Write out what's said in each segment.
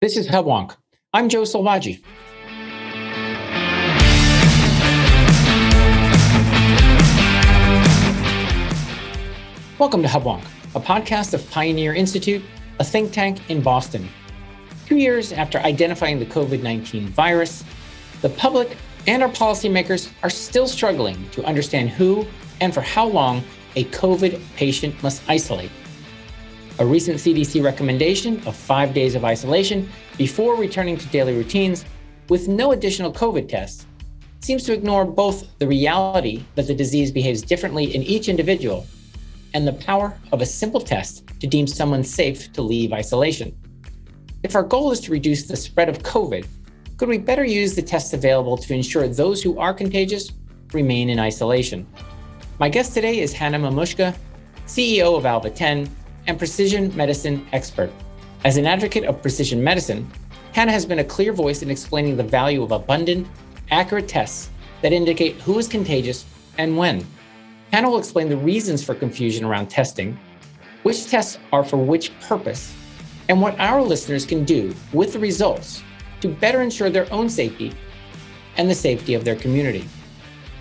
This is Hubwonk. I'm Joe Selvaggi. Welcome to Hubwonk, a podcast of Pioneer Institute, a think tank in Boston. Two years after identifying the COVID 19 virus, the public and our policymakers are still struggling to understand who and for how long a COVID patient must isolate. A recent CDC recommendation of five days of isolation before returning to daily routines with no additional COVID tests seems to ignore both the reality that the disease behaves differently in each individual and the power of a simple test to deem someone safe to leave isolation. If our goal is to reduce the spread of COVID, could we better use the tests available to ensure those who are contagious remain in isolation? My guest today is Hannah Mamuszka, CEO of Alva 10 and precision medicine expert. As an advocate of precision medicine, Hannah has been a clear voice in explaining the value of abundant, accurate tests that indicate who is contagious and when. Hannah will explain the reasons for confusion around testing, which tests are for which purpose, and what our listeners can do with the results to better ensure their own safety and the safety of their community.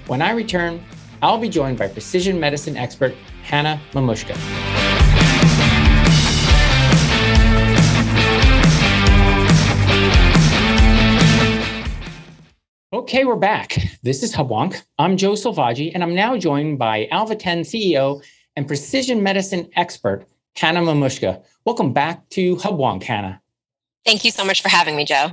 When I return, I'll be joined by precision medicine expert Hannah Mamuszka. Okay, we're back. This is Hubwonk. I'm Joe Selvaggi, and I'm now joined by Alva 10 CEO and precision medicine expert, Hannah Mamuszka. Welcome back to Hubwonk, Hannah. Thank you so much for having me, Joe.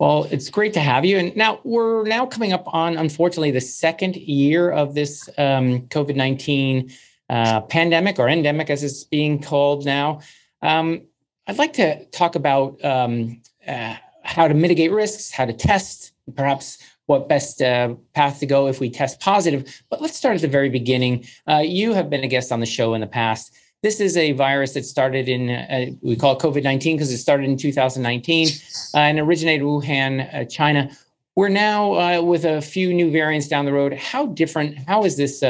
Well, it's great to have you. And now we're now coming up on, unfortunately, the second year of this um, COVID 19 uh, pandemic or endemic, as it's being called now. Um, I'd like to talk about um, uh, how to mitigate risks, how to test, perhaps what best uh, path to go if we test positive. But let's start at the very beginning. Uh, you have been a guest on the show in the past. This is a virus that started in, uh, we call it COVID 19 because it started in 2019 uh, and originated Wuhan, uh, China. We're now uh, with a few new variants down the road. How different, how is this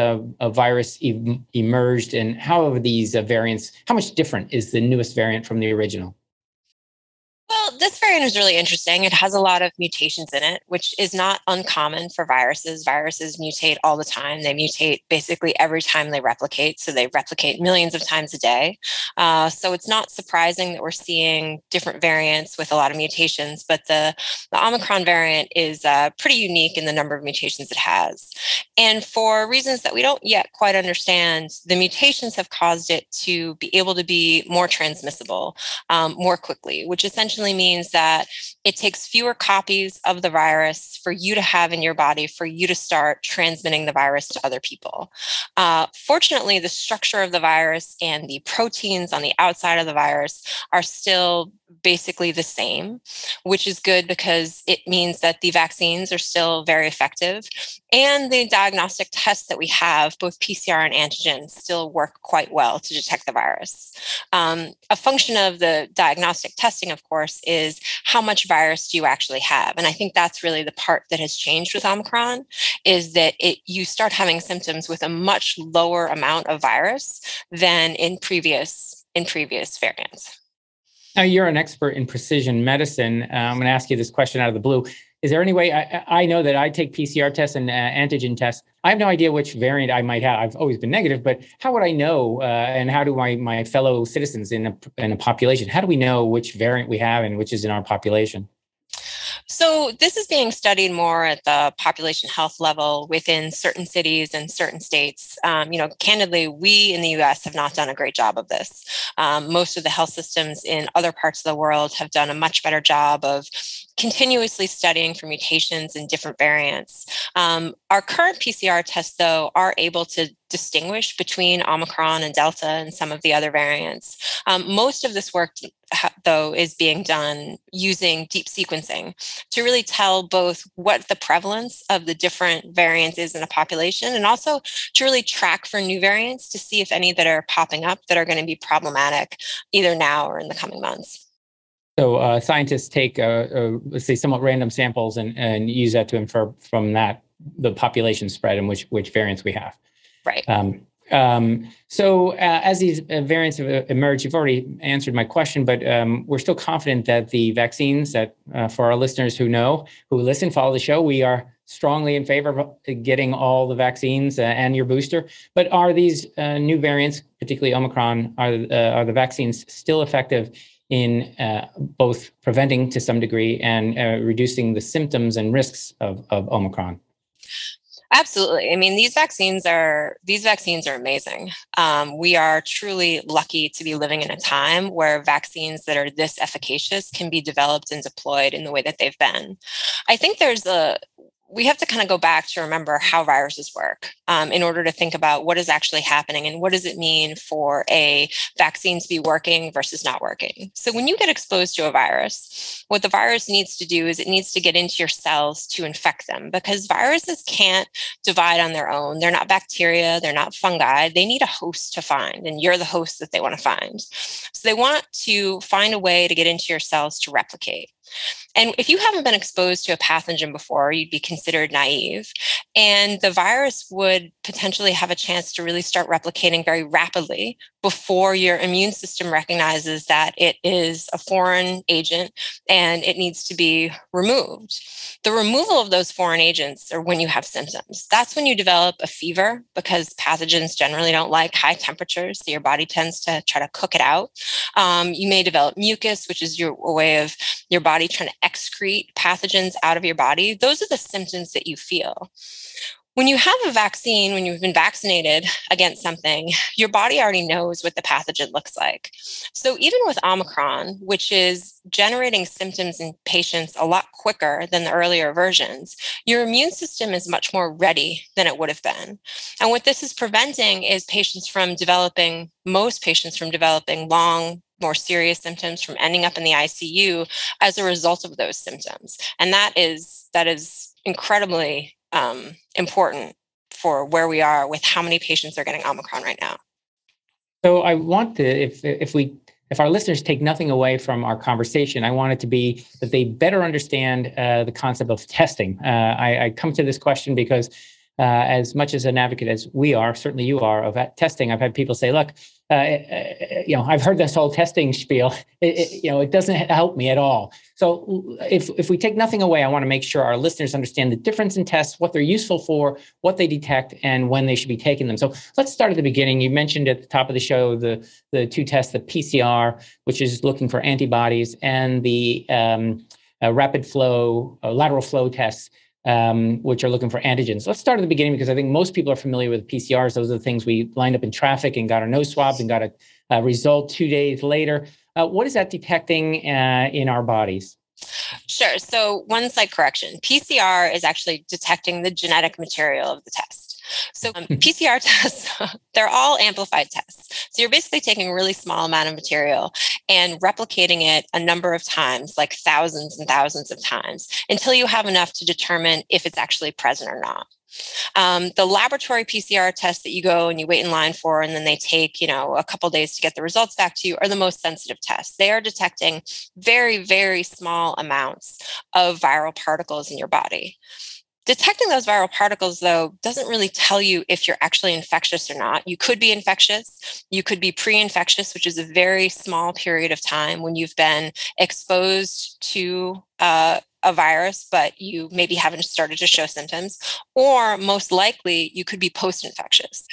virus e- emerged and how are these variants, how much different is the newest variant from the original? This variant is really interesting. It has a lot of mutations in it, which is not uncommon for viruses. Viruses mutate all the time. They mutate basically every time they replicate. So they replicate millions of times a day. Uh, so it's not surprising that we're seeing different variants with a lot of mutations, but the, the Omicron variant is uh, pretty unique in the number of mutations it has. And for reasons that we don't yet quite understand, the mutations have caused it to be able to be more transmissible um, more quickly, which essentially essentially means that it takes fewer copies of the virus for you to have in your body for you to start transmitting the virus to other people. Uh, fortunately, the structure of the virus and the proteins on the outside of the virus are still basically the same, which is good because it means that the vaccines are still very effective. And the diagnostic tests that we have, both PCR and antigen, still work quite well to detect the virus. Um, a function of the diagnostic testing, of course, is how much virus do you actually have? And I think that's really the part that has changed with Omicron is that it you start having symptoms with a much lower amount of virus than in previous in previous variants. Now, you're an expert in precision medicine. Uh, I'm going to ask you this question out of the blue. Is there any way I, I know that I take PCR tests and uh, antigen tests? I have no idea which variant I might have. I've always been negative, but how would I know? Uh, and how do my, my fellow citizens in a, in a population, how do we know which variant we have and which is in our population? So, this is being studied more at the population health level within certain cities and certain states. Um, you know, candidly, we in the US have not done a great job of this. Um, most of the health systems in other parts of the world have done a much better job of continuously studying for mutations and different variants. Um, our current PCR tests, though, are able to distinguish between Omicron and Delta and some of the other variants. Um, most of this work, though, is being done using deep sequencing to really tell both what the prevalence of the different variants is in a population and also to really track for new variants to see if any that are popping up that are going to be problematic either now or in the coming months. So uh, scientists take, uh, uh, let's say, somewhat random samples and, and use that to infer from that the population spread and which which variants we have. Right. Um, Um, so, uh, as these uh, variants have emerged, you've already answered my question, but um, we're still confident that the vaccines that, uh, for our listeners who know, who listen, follow the show, we are strongly in favor of getting all the vaccines uh, and your booster. But are these uh, new variants, particularly Omicron, are are the vaccines still effective in both preventing to some degree and reducing the symptoms and risks of, of Omicron? Absolutely. I mean, these vaccines are these vaccines are amazing. Um, we are truly lucky to be living in a time where vaccines that are this efficacious can be developed and deployed in the way that they've been. I think there's a we have to kind of go back to remember how viruses work um, in order to think about what is actually happening and what does it mean for a vaccine to be working versus not working. So when you get exposed to a virus, what the virus needs to do is it needs to get into your cells to infect them because viruses can't divide on their own. They're not bacteria, they're not fungi. They need a host to find, and you're the host that they want to find. So they want to find a way to get into your cells to replicate. And if you haven't been exposed to a pathogen before, you'd be considered naive. And the virus would potentially have a chance to really start replicating very rapidly before your immune system recognizes that it is a foreign agent and it needs to be removed. The removal of those foreign agents are when you have symptoms. That's when you develop a fever because pathogens generally don't like high temperatures. So your body tends to try to cook it out. Um, you may develop mucus, which is your way of your body trying to excrete pathogens out of your body. Those are the symptoms that you feel when you have a vaccine, when you've been vaccinated against something, your body already knows what the pathogen looks like. So even with Omicron, which is generating symptoms in patients a lot quicker than the earlier versions, your immune system is much more ready than it would have been. And what this is preventing is patients from developing, most patients from developing long more serious symptoms from ending up in the ICU as a result of those symptoms. And that is that is incredibly um, important for where we are with how many patients are getting Omicron right now. So I want to, if if we if our listeners take nothing away from our conversation, I want it to be that they better understand uh, the concept of testing. Uh, I, I, come to this question because, uh, as much as an advocate as we are, certainly you are of testing, I've had people say, "Look, uh, uh, you know, I've heard this whole testing spiel. It, it, you know, it doesn't help me at all. So, if if we take nothing away, I want to make sure our listeners understand the difference in tests, what they're useful for, what they detect, and when they should be taking them. So, let's start at the beginning. You mentioned at the top of the show the the two tests, the PCR, which is looking for antibodies, and the um, uh, rapid flow, uh, lateral flow tests um, which are looking for antigens. Let's start at the beginning because I think most people are familiar with PCRs. Those are the things we lined up in traffic and got our nose swabbed and got a, a result two days later. Uh, what is that detecting uh, in our bodies? Sure. So, one slight correction PCR is actually detecting the genetic material of the test. So um, PCR tests, they're all amplified tests. So you're basically taking a really small amount of material and replicating it a number of times, like thousands and thousands of times, until you have enough to determine if it's actually present or not. Um, the laboratory PCR tests that you go and you wait in line for, and then they take, you know, a couple days to get the results back to you, are the most sensitive tests. They are detecting very, very small amounts of viral particles in your body. Detecting those viral particles, though, doesn't really tell you if you're actually infectious or not. You could be infectious. You could be pre infectious, which is a very small period of time when you've been exposed to uh, a virus, but you maybe haven't started to show symptoms. Or most likely, you could be post infectious.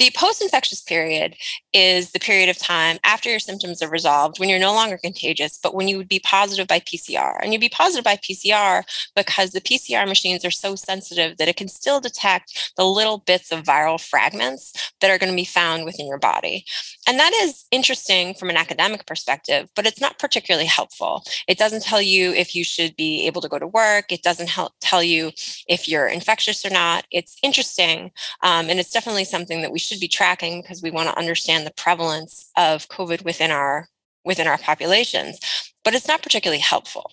The post infectious period is the period of time after your symptoms are resolved when you're no longer contagious, but when you would be positive by PCR. And you'd be positive by PCR because the PCR machines are so sensitive that it can still detect the little bits of viral fragments that are going to be found within your body. And that is interesting from an academic perspective, but it's not particularly helpful. It doesn't tell you if you should be able to go to work, it doesn't help tell you if you're infectious or not. It's interesting, um, and it's definitely something that we should be tracking because we want to understand the prevalence of COVID within our within our populations, but it's not particularly helpful.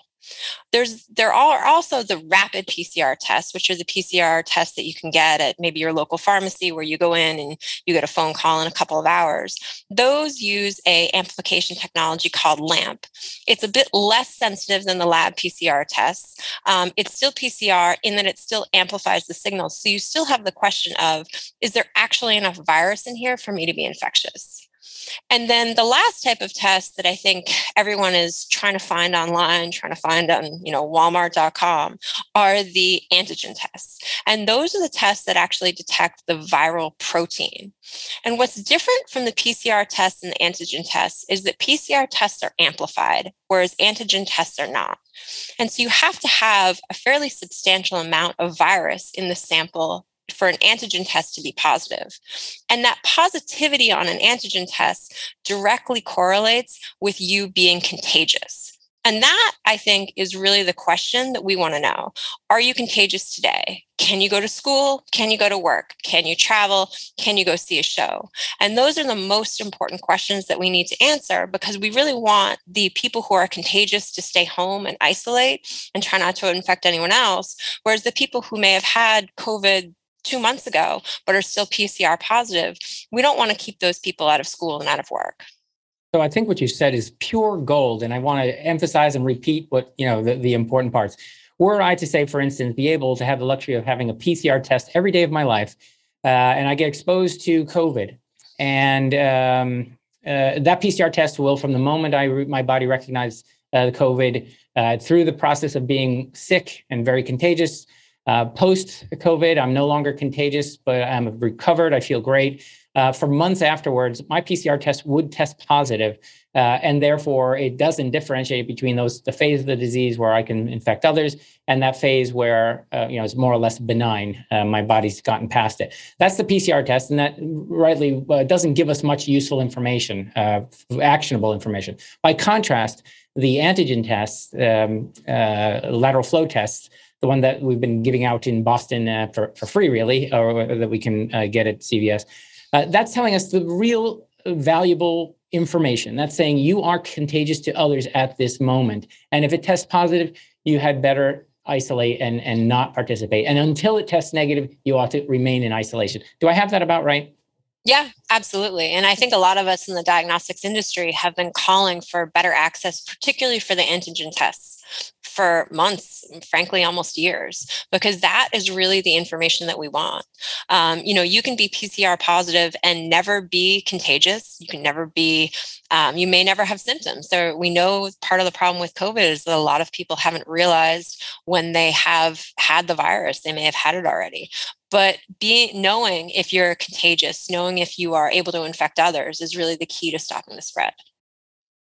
There's there are also the rapid PCR tests, which are the PCR tests that you can get at maybe your local pharmacy where you go in and you get a phone call in a couple of hours. Those use a amplification technology called LAMP. It's a bit less sensitive than the lab PCR tests. Um, it's still PCR in that it still amplifies the signal. So you still have the question of is there actually enough virus in here for me to be infectious? And then the last type of test that I think everyone is trying to find online, trying to find on, you know, walmart.com are the antigen tests. And those are the tests that actually detect the viral protein. And what's different from the PCR tests and the antigen tests is that PCR tests are amplified, whereas antigen tests are not. And so you have to have a fairly substantial amount of virus in the sample for an antigen test to be positive. And that positivity on an antigen test directly correlates with you being contagious. And that, I think, is really the question that we want to know. Are you contagious today? Can you go to school? Can you go to work? Can you travel? Can you go see a show? And those are the most important questions that we need to answer because we really want the people who are contagious to stay home and isolate and try not to infect anyone else. Whereas the people who may have had COVID two months ago, but are still PCR positive, we don't want to keep those people out of school and out of work. So I think what you said is pure gold. And I want to emphasize and repeat what, you know, the, the important parts. Were I to say, for instance, be able to have the luxury of having a PCR test every day of my life, uh, and I get exposed to COVID, and um, uh, that PCR test will, from the moment I my body recognizes uh, the COVID, uh, through the process of being sick and very contagious, uh, Post COVID, I'm no longer contagious, but I'm recovered. I feel great. Uh, for months afterwards, my PCR test would test positive, uh, and therefore it doesn't differentiate between those the phase of the disease where I can infect others and that phase where uh, you know it's more or less benign. Uh, my body's gotten past it. That's the PCR test, and that rightly uh, doesn't give us much useful information, uh, actionable information. By contrast, the antigen tests, um, lateral flow tests the one that we've been giving out in Boston uh, for, for free, really, or that we can uh, get at CVS. Uh, that's telling us the real valuable information. That's saying you are contagious to others at this moment. And if it tests positive, you had better isolate and, and not participate. And until it tests negative, you ought to remain in isolation. Do I have that about right? Yeah, absolutely. And I think a lot of us in the diagnostics industry have been calling for better access, particularly for the antigen tests for months, frankly, almost years, because that is really the information that we want. Um, you know, you can be PCR positive and never be contagious. You can never be, um, you may never have symptoms. So we know part of the problem with COVID is that a lot of people haven't realized when they have had the virus, they may have had it already but being knowing if you're contagious knowing if you are able to infect others is really the key to stopping the spread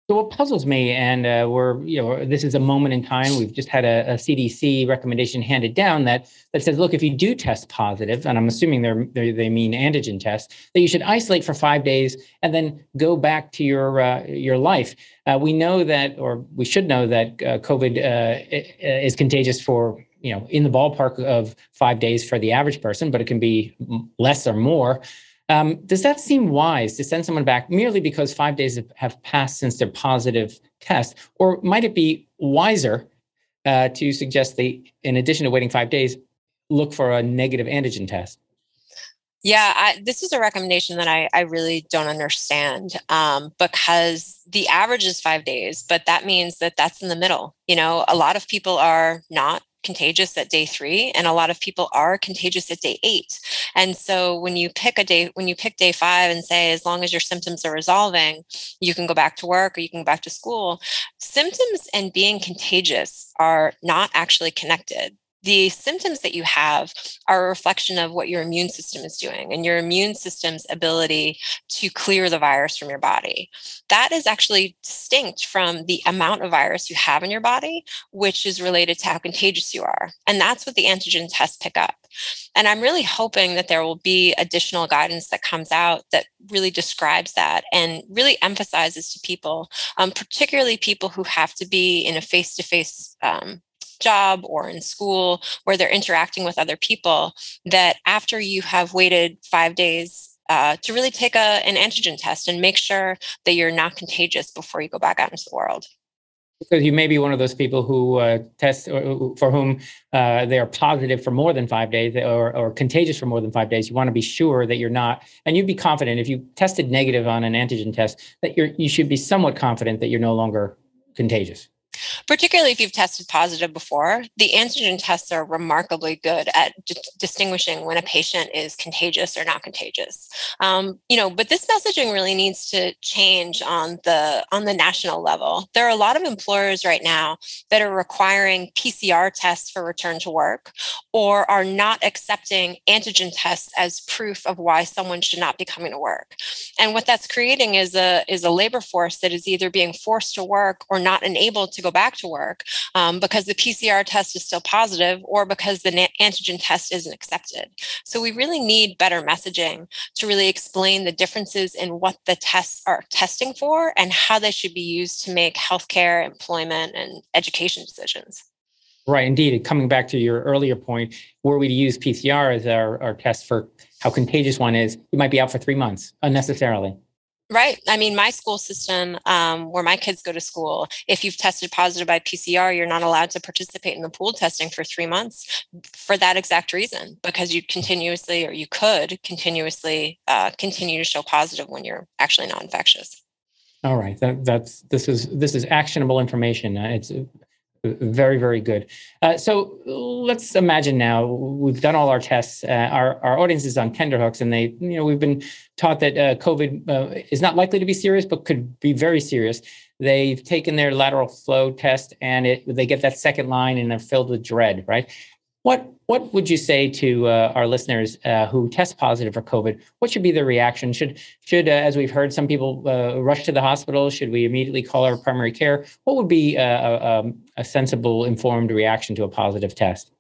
so what puzzles me, and uh, we're you know this is a moment in time. We've just had a, a, CDC recommendation handed down that that says, look, if you do test positive, and I'm assuming they're, they're they mean antigen tests, that you should isolate for five days and then go back to your uh, your life. Uh, we know that, or we should know that uh, COVID uh, is contagious for you know in the ballpark of five days for the average person, but it can be less or more. Um, does that seem wise to send someone back merely because five days have passed since their positive test? Or might it be wiser uh, to suggest they, in addition to waiting five days, look for a negative antigen test? Yeah, I, this is a recommendation that I, I really don't understand um, because the average is five days, but that means that that's in the middle. You know, a lot of people are not contagious at day three and a lot of people are contagious at day eight. And so when you pick a day when you pick day five and say as long as your symptoms are resolving you can go back to work or you can go back to school symptoms and being contagious are not actually connected the symptoms that you have are a reflection of what your immune system is doing and your immune system's ability to clear the virus from your body. That is actually distinct from the amount of virus you have in your body, which is related to how contagious you are. And that's what the antigen tests pick up. And I'm really hoping that there will be additional guidance that comes out that really describes that and really emphasizes to people, um, particularly people who have to be in a face to face job or in school where they're interacting with other people that after you have waited five days uh, to really take a, an antigen test and make sure that you're not contagious before you go back out into the world. Because you may be one of those people who uh, test or for whom uh, they are positive for more than five days or, or contagious for more than five days. You want to be sure that you're not, and you'd be confident if you tested negative on an antigen test that you're you should be somewhat confident that you're no longer contagious particularly if you've tested positive before, the antigen tests are remarkably good at d- distinguishing when a patient is contagious or not contagious. Um, you know, but this messaging really needs to change on the on the national level. There are a lot of employers right now that are requiring PCR tests for return to work, or are not accepting antigen tests as proof of why someone should not be coming to work. And what that's creating is a is a labor force that is either being forced to work or not enabled to go to work um, because the PCR test is still positive or because the na- antigen test isn't accepted. So we really need better messaging to really explain the differences in what the tests are testing for and how they should be used to make healthcare, employment, and education decisions. Right, indeed. Coming back to your earlier point, were we to use PCR as our, our test for how contagious one is, you might be out for three months unnecessarily. Right. I mean, my school system, um, where my kids go to school, if you've tested positive by PCR, you're not allowed to participate in the pool testing for three months for that exact reason, because you continuously, or you could continuously uh, continue to show positive when you're actually not infectious. All right. That, that's this is this is actionable information. Uh, it's very, very good. Uh, so let's imagine now we've done all our tests. Uh, our our audience is on tenderhooks, and they, you know, we've been taught that uh, COVID uh, is not likely to be serious, but could be very serious. They've taken their lateral flow test, and it they get that second line, and they're filled with dread. Right? What what would you say to uh, our listeners uh, who test positive for COVID? What should be their reaction? Should should, uh, as we've heard, some people uh, rush to the hospital? Should we immediately call our primary care? What would be uh, a, um, a sensible, informed reaction to a positive test?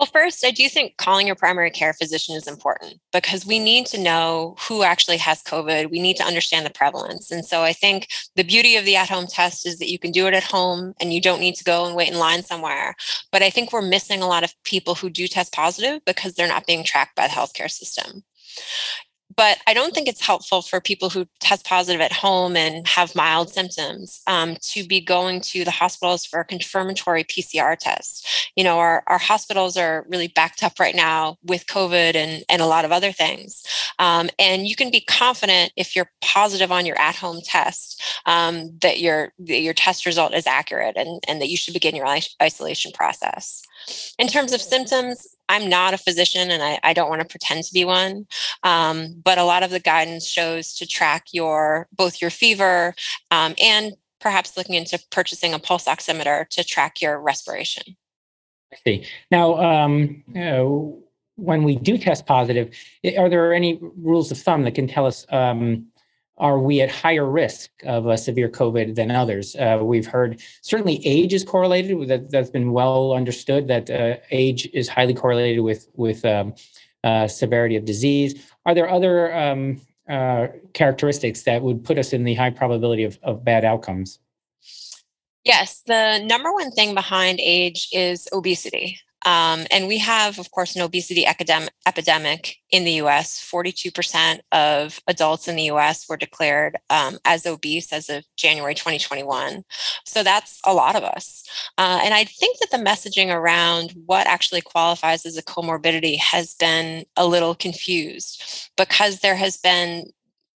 Well, first, I do think calling your primary care physician is important because we need to know who actually has COVID. We need to understand the prevalence. And so I think the beauty of the at home test is that you can do it at home and you don't need to go and wait in line somewhere. But I think we're missing a lot of people who do test positive because they're not being tracked by the healthcare system but I don't think it's helpful for people who test positive at home and have mild symptoms um, to be going to the hospitals for a confirmatory PCR test. You know, our, our hospitals are really backed up right now with COVID and, and a lot of other things. Um, and you can be confident if you're positive on your at home test um, that your, that your test result is accurate and, and that you should begin your isolation process. In terms of symptoms, I'm not a physician and I, I don't want to pretend to be one. Um, but a lot of the guidance shows to track your both your fever um, and perhaps looking into purchasing a pulse oximeter to track your respiration. I see. Now, um, you know, when we do test positive, are there any rules of thumb that can tell us um, are we at higher risk of a severe COVID than others? Uh, we've heard certainly age is correlated. That, that's been well understood that uh, age is highly correlated with with um, uh, severity of disease. Are there other um, uh, characteristics that would put us in the high probability of, of bad outcomes? Yes, the number one thing behind age is obesity. Um, and we have, of course, an obesity epidemic in the US. 42% of adults in the US were declared um, as obese as of January 2021. So that's a lot of us. Uh, and I think that the messaging around what actually qualifies as a comorbidity has been a little confused because there has been.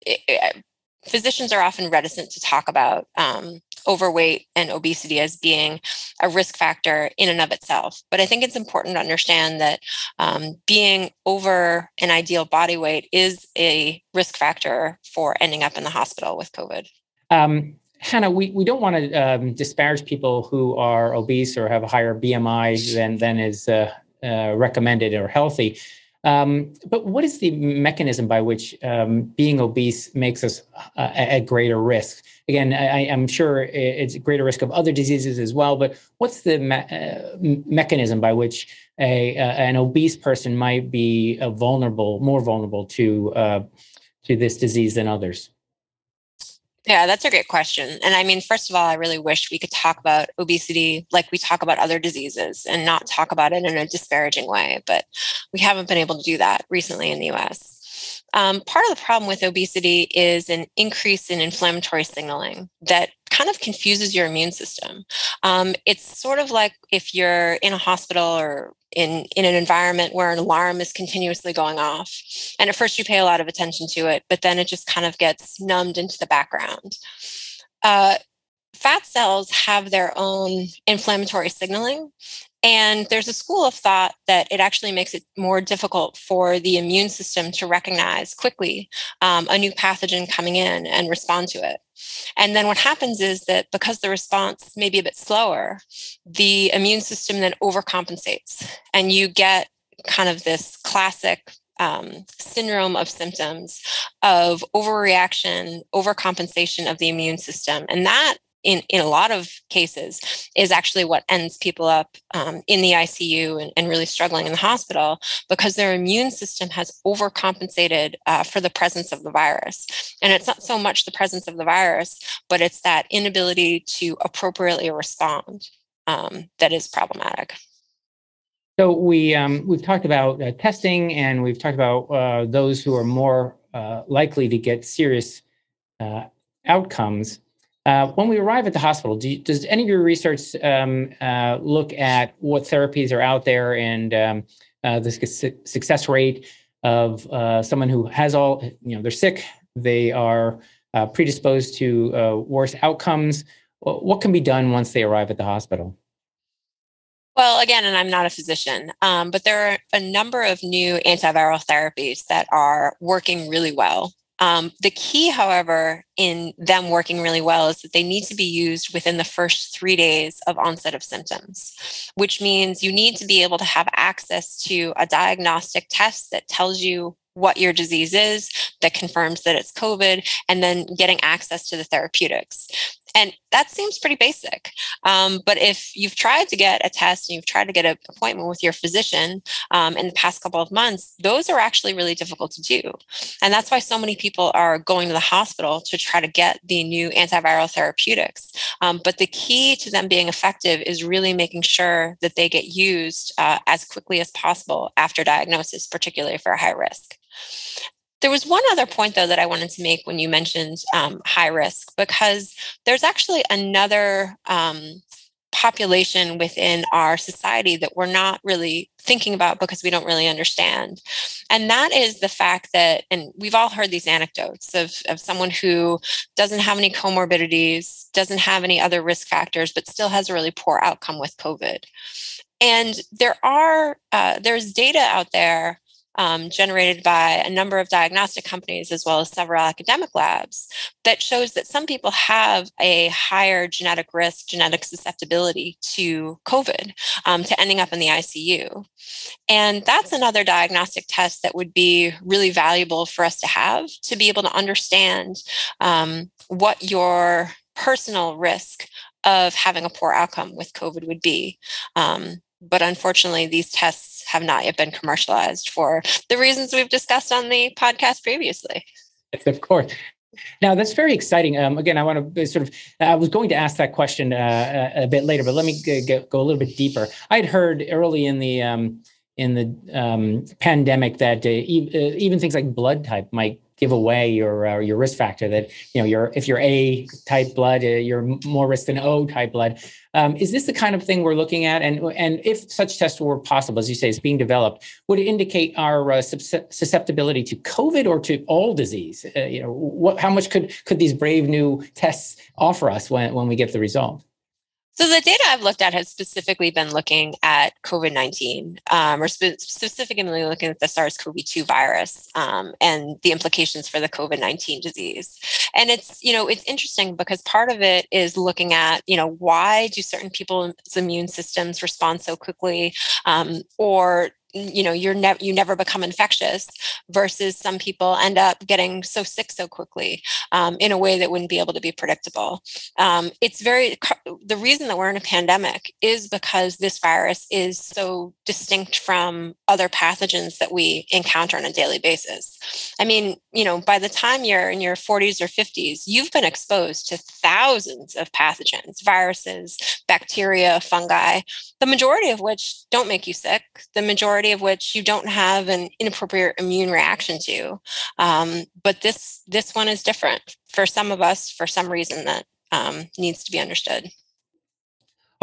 It, eh, it, eh, physicians are often reticent to talk about um, overweight and obesity as being a risk factor in and of itself. But I think it's important to understand that um, being over an ideal body weight is a risk factor for ending up in the hospital with COVID. Um, Hannah, we, we don't want to um, disparage people who are obese or have a higher BMI than, than is uh, uh, recommended or healthy. Um, but what is the mechanism by which um, being obese makes us uh, at greater risk? Again, I, am sure it's greater risk of other diseases as well. But what's the me- uh, mechanism by which a, uh, an obese person might be uh, vulnerable, more vulnerable to uh, to this disease than others? Yeah, that's a great question. And I mean, first of all, I really wish we could talk about obesity like we talk about other diseases and not talk about it in a disparaging way, but we haven't been able to do that recently in the US. Um, part of the problem with obesity is an increase in inflammatory signaling that kind of confuses your immune system. Um, it's sort of like if you're in a hospital or in, in an environment where an alarm is continuously going off. And at first you pay a lot of attention to it, but then it just kind of gets numbed into the background. Uh, fat cells have their own inflammatory signaling and there's a school of thought that it actually makes it more difficult for the immune system to recognize quickly um, a new pathogen coming in and respond to it. And then what happens is that because the response may be a bit slower, the immune system then overcompensates, and you get kind of this classic um, syndrome of symptoms of overreaction, overcompensation of the immune system. And that in, in a lot of cases is actually what ends people up um, in the ICU and, and, really struggling in the hospital because their immune system has overcompensated uh, for the presence of the virus. And it's not so much the presence of the virus, but it's that inability to appropriately respond um, that is problematic. So we um, we've talked about uh, testing, and we've talked about uh, those who are more uh, likely to get serious uh, outcomes. Uh, when we arrive at the hospital, do you, does any of your research um, uh, look at what therapies are out there and um, uh, the su- success rate of uh, someone who has all, you know, they're sick, they are uh, predisposed to worse outcomes? What can be done once they arrive at the hospital? Well, again, and I'm not a physician, um, but there are a number of new antiviral therapies that are working really well. Um, the key, however, in them working really well is that they need to be used within the first three days of onset of symptoms, which means you need to be able to have access to a diagnostic test that tells you what your disease is, that confirms that it's COVID, and then getting access to the therapeutics. And that seems pretty basic. Um, but if you've tried to get a test and you've tried to get an appointment with your physician um, in the past couple of months, those are actually really difficult to do. And that's why so many people are going to the hospital to try to get the new antiviral therapeutics. Um, but the key to them being effective is really making sure that they get used uh, as quickly as possible after diagnosis, particularly for high risk. There was one other point, though, that I wanted to make when you mentioned um, high risk, because there's actually another um, population within our society that we're not really thinking about because we don't really understand. And that is the fact that, and we've all heard these anecdotes of, of someone who doesn't have any comorbidities, doesn't have any other risk factors, but still has a really poor outcome with COVID. And there are, uh, there's data out there um, generated by a number of diagnostic companies as well as several academic labs that shows that some people have a higher genetic risk, genetic susceptibility to COVID, um, to ending up in the ICU. And that's another diagnostic test that would be really valuable for us to have to be able to understand um, what your personal risk of having a poor outcome with COVID would be. Um, but unfortunately, these tests have not yet been commercialized for the reasons we've discussed on the podcast previously. Of course. Now that's very exciting. Um, again, I want to sort of. I was going to ask that question uh, a, bit later, but let me go, go a little bit deeper. I had heard early in the um, in the um, pandemic that uh, e- uh, even things like blood type might give away your uh, your risk factor that you know you're if you're A type blood, uh, you're more risk than O type blood. Um, is this the kind of thing we're looking at? And and if such tests were possible, as you say, is being developed, would it indicate our uh, susceptibility to COVID or to all disease? Uh, you know, what how much could could these brave new tests offer us when when we get the result? So the data I've looked at has specifically been looking at COVID nineteen, um, or spe- specifically looking at the SARS-CoV-2 virus um, and the implications for the COVID nineteen disease. And it's you know it's interesting because part of it is looking at you know why do certain people's immune systems respond so quickly, um, or you know you're never you never become infectious versus some people end up getting so sick so quickly um, in a way that wouldn't be able to be predictable. Um, it's very the reason that we're in a pandemic is because this virus is so distinct from other pathogens that we encounter on a daily basis. I mean you know, by the time you're in your 40s or 50s, you've been exposed to thousands of pathogens, viruses, bacteria, fungi, the majority of which don't make you sick, the majority of which you don't have an inappropriate immune reaction to. Um, but this this one is different for some of us for some reason that um, needs to be understood.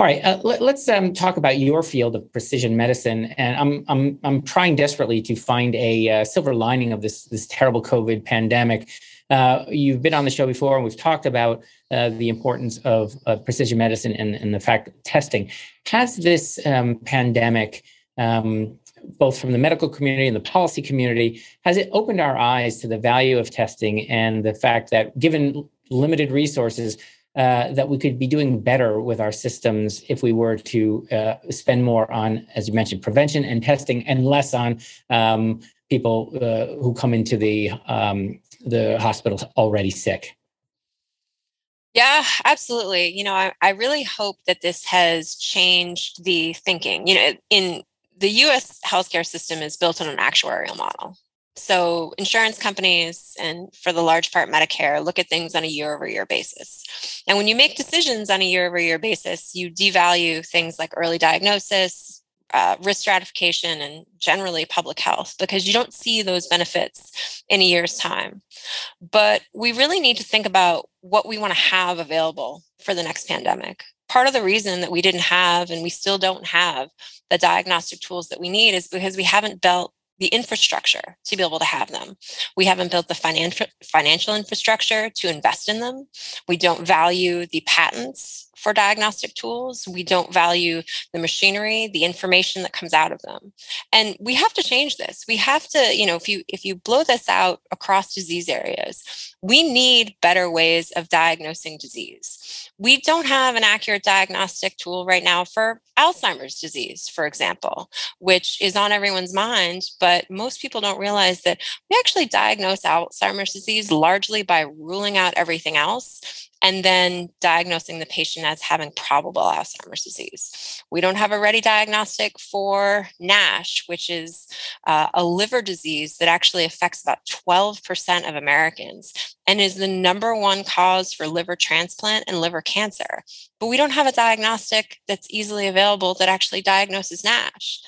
All right, uh, let, us um, talk about your field of precision medicine, and I'm I'm I'm trying desperately to find a uh, silver lining of this this terrible COVID pandemic. Uh, you've been on the show before, and we've talked about uh, the importance of precision medicine and, and the fact of testing. Has this um, pandemic, um, both from the medical community and the policy community, has it opened our eyes to the value of testing and the fact that, given limited resources, uh, that we could be doing better with our systems if we were to uh, spend more on, as you mentioned, prevention and testing, and less on um, people uh, who come into the um, the hospitals already sick. Yeah, absolutely. You know, I, I really hope that this has changed the thinking. You know, in the U.S. healthcare system is built on an actuarial model. So, insurance companies and for the large part Medicare look at things on a year over year basis. And when you make decisions on a year over year basis, you devalue things like early diagnosis, uh, risk stratification, and generally public health because you don't see those benefits in a year's time. But we really need to think about what we want to have available for the next pandemic. Part of the reason that we didn't have and we still don't have the diagnostic tools that we need is because we haven't built the infrastructure to be able to have them. We haven't built the financial financial infrastructure to invest in them. We don't value the patents for diagnostic tools. We don't value the machinery, the information that comes out of them. And we have to change this. We have to, you know, if you if you blow this out across disease areas, we need better ways of diagnosing disease. We don't have an accurate diagnostic tool right now for Alzheimer's disease, for example, which is on everyone's mind, but most people don't realize that we actually diagnose Alzheimer's disease largely by ruling out everything else and then diagnosing the patient as having probable Alzheimer's disease. We don't have a ready diagnostic for NASH, which is uh, a liver disease that actually affects about 12% of Americans and is the number one cause for liver transplant and liver cancer. But we don't have a diagnostic that's easily available that actually diagnoses NASH.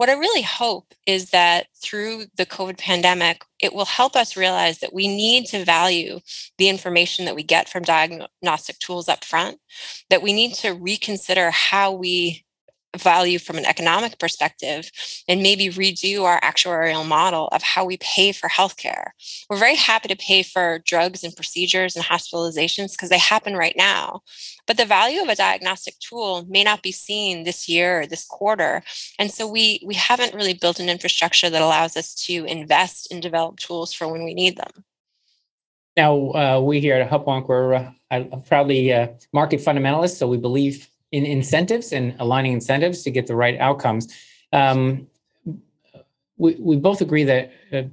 What I really hope is that through the COVID pandemic, it will help us realize that we need to value the information that we get from diagnostic tools up front, that we need to reconsider how we value from an economic perspective and maybe redo our actuarial model of how we pay for healthcare. We're very happy to pay for drugs and procedures and hospitalizations because they happen right now. But the value of a diagnostic tool may not be seen this year or this quarter. And so we we haven't really built an infrastructure that allows us to invest and develop tools for when we need them. Now, uh, we here at Hubwonk, we're uh, proudly uh, market fundamentalists, so we believe in incentives and aligning incentives to get the right outcomes. Um, we, we both agree that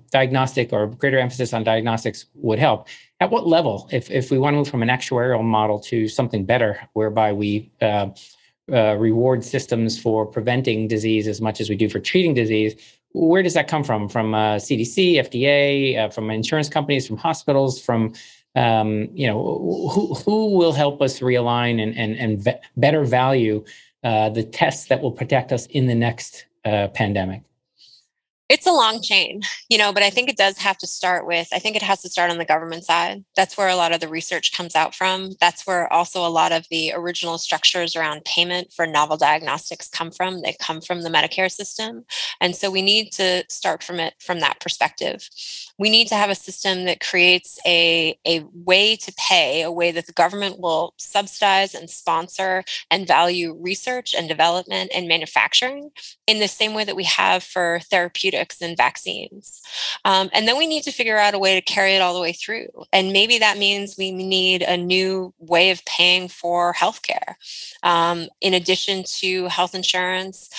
diagnostic or greater emphasis on diagnostics would help. At what level, if, if we want to move from an actuarial model to something better, whereby we uh, uh, reward systems for preventing disease as much as we do for treating disease, where does that come from? From uh, CDC, FDA, uh, from insurance companies, from hospitals, from um, you know, who who will help us realign and and and better value uh, the tests that will protect us in the next uh, pandemic? it's a long chain, you know, but I think it does have to start with, I think it has to start on the government side. That's where a lot of the research comes out from. That's where also a lot of the original structures around payment for novel diagnostics come from. They come from the Medicare system. And so we need to start from it from that perspective. We need to have a system that creates a, a way to pay, a way that the government will subsidize and sponsor and value research and development and manufacturing in the same way that we have for therapeutics and vaccines. Um, and then we need to figure out a way to carry it all the way through. And maybe that means we need a new way of paying for healthcare. Um, in addition to health insurance,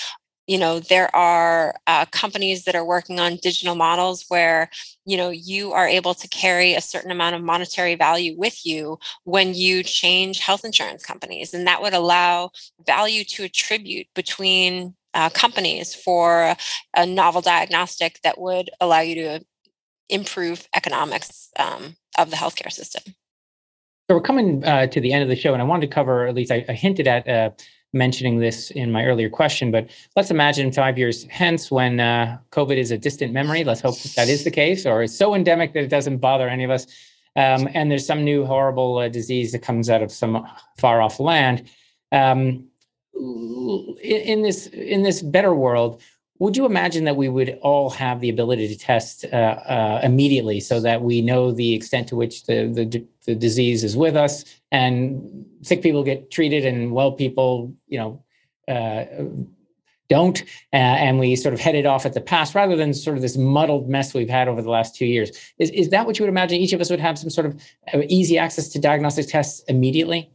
you know there are uh, companies that are working on digital models where you know you are able to carry a certain amount of monetary value with you when you change health insurance companies and that would allow value to attribute between uh, companies for a novel diagnostic that would allow you to improve economics um, of the healthcare system. So we're coming uh, to the end of the show, and I wanted to cover, at least I, I hinted at uh, mentioning this in my earlier question, but let's imagine five years hence when uh, COVID is a distant memory. Let's hope that is the case, or it's so endemic that it doesn't bother any of us. Um, and there's some new horrible uh, disease that comes out of some far off land. Um, in, in, this in this better world, would you imagine that we would all have the ability to test uh, uh, immediately so that we know the extent to which the, the, the disease is with us and sick people get treated and well people you know uh, don't uh, and we sort of head it off at the pass rather than sort of this muddled mess we've had over the last two years. Is, is that what you would imagine each of us would have some sort of uh, easy access to diagnostic tests immediately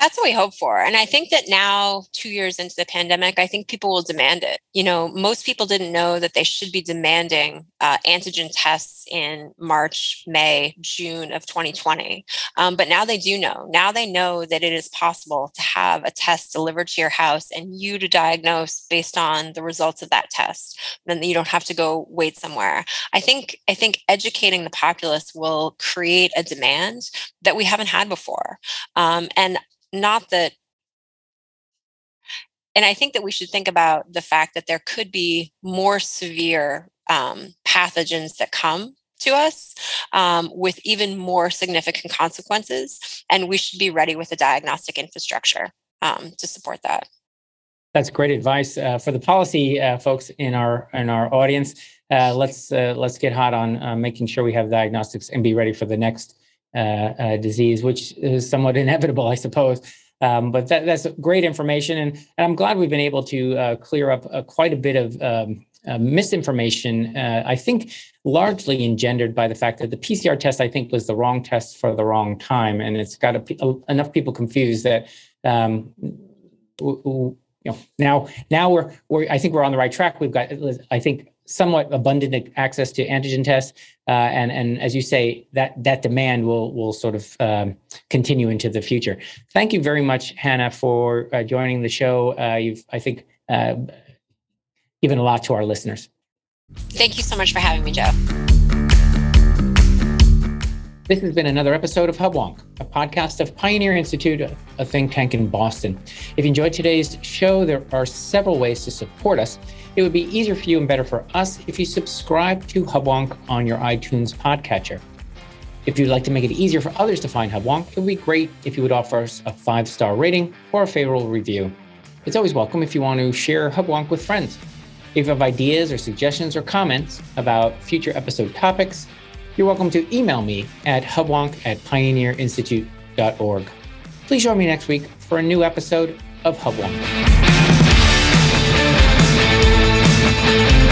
that's what we hope for. And I think that now, two years into the pandemic, I think people will demand it. You know, most people didn't know that they should be demanding uh, antigen tests in March, May, June of 2020. Um, but now they do know. Now they know that it is possible to have a test delivered to your house and you to diagnose based on the results of that test. Then you don't have to go wait somewhere. I think I think educating the populace will create a demand that we haven't had before. Um, and not that and I think that we should think about the fact that there could be more severe um, pathogens that come to us um, with even more significant consequences. And we should be ready with a diagnostic infrastructure um, to support that. That's great advice uh, for the policy uh, folks in our in our audience. Uh, let's uh, let's get hot on uh, making sure we have diagnostics and be ready for the next disease, which is somewhat inevitable, I suppose. Um, but that, that's great information, and, and, I'm glad we've been able to uh, clear up uh, quite a bit of um, uh, misinformation. Uh, I think largely engendered by the fact that the PCR test, I think, was the wrong test for the wrong time, and it's got a, a, enough people confused that um, you know now now we're we're I think we're on the right track. We've got I think somewhat abundant access to antigen tests, uh, and and as you say, that that demand will will sort of um, continue into the future. Thank you very much, Hannah, for uh, joining the show. Uh, you've I think uh, given a lot to our listeners. Thank you so much for having me, Joe. This has been another episode of HubWonk, a podcast of Pioneer Institute, a think tank in Boston. If you enjoyed today's show, there are several ways to support us. It would be easier for you and better for us if you subscribe to HubWonk on your iTunes podcatcher. If you'd like to make it easier for others to find HubWonk, it would be great if you would offer us a five star rating or a favorable review. It's always welcome if you want to share HubWonk with friends. If you have ideas or suggestions or comments about future episode topics, you're welcome to email me at hubwonk at pioneerinstitute.org. Please join me next week for a new episode of HubWonk. Thank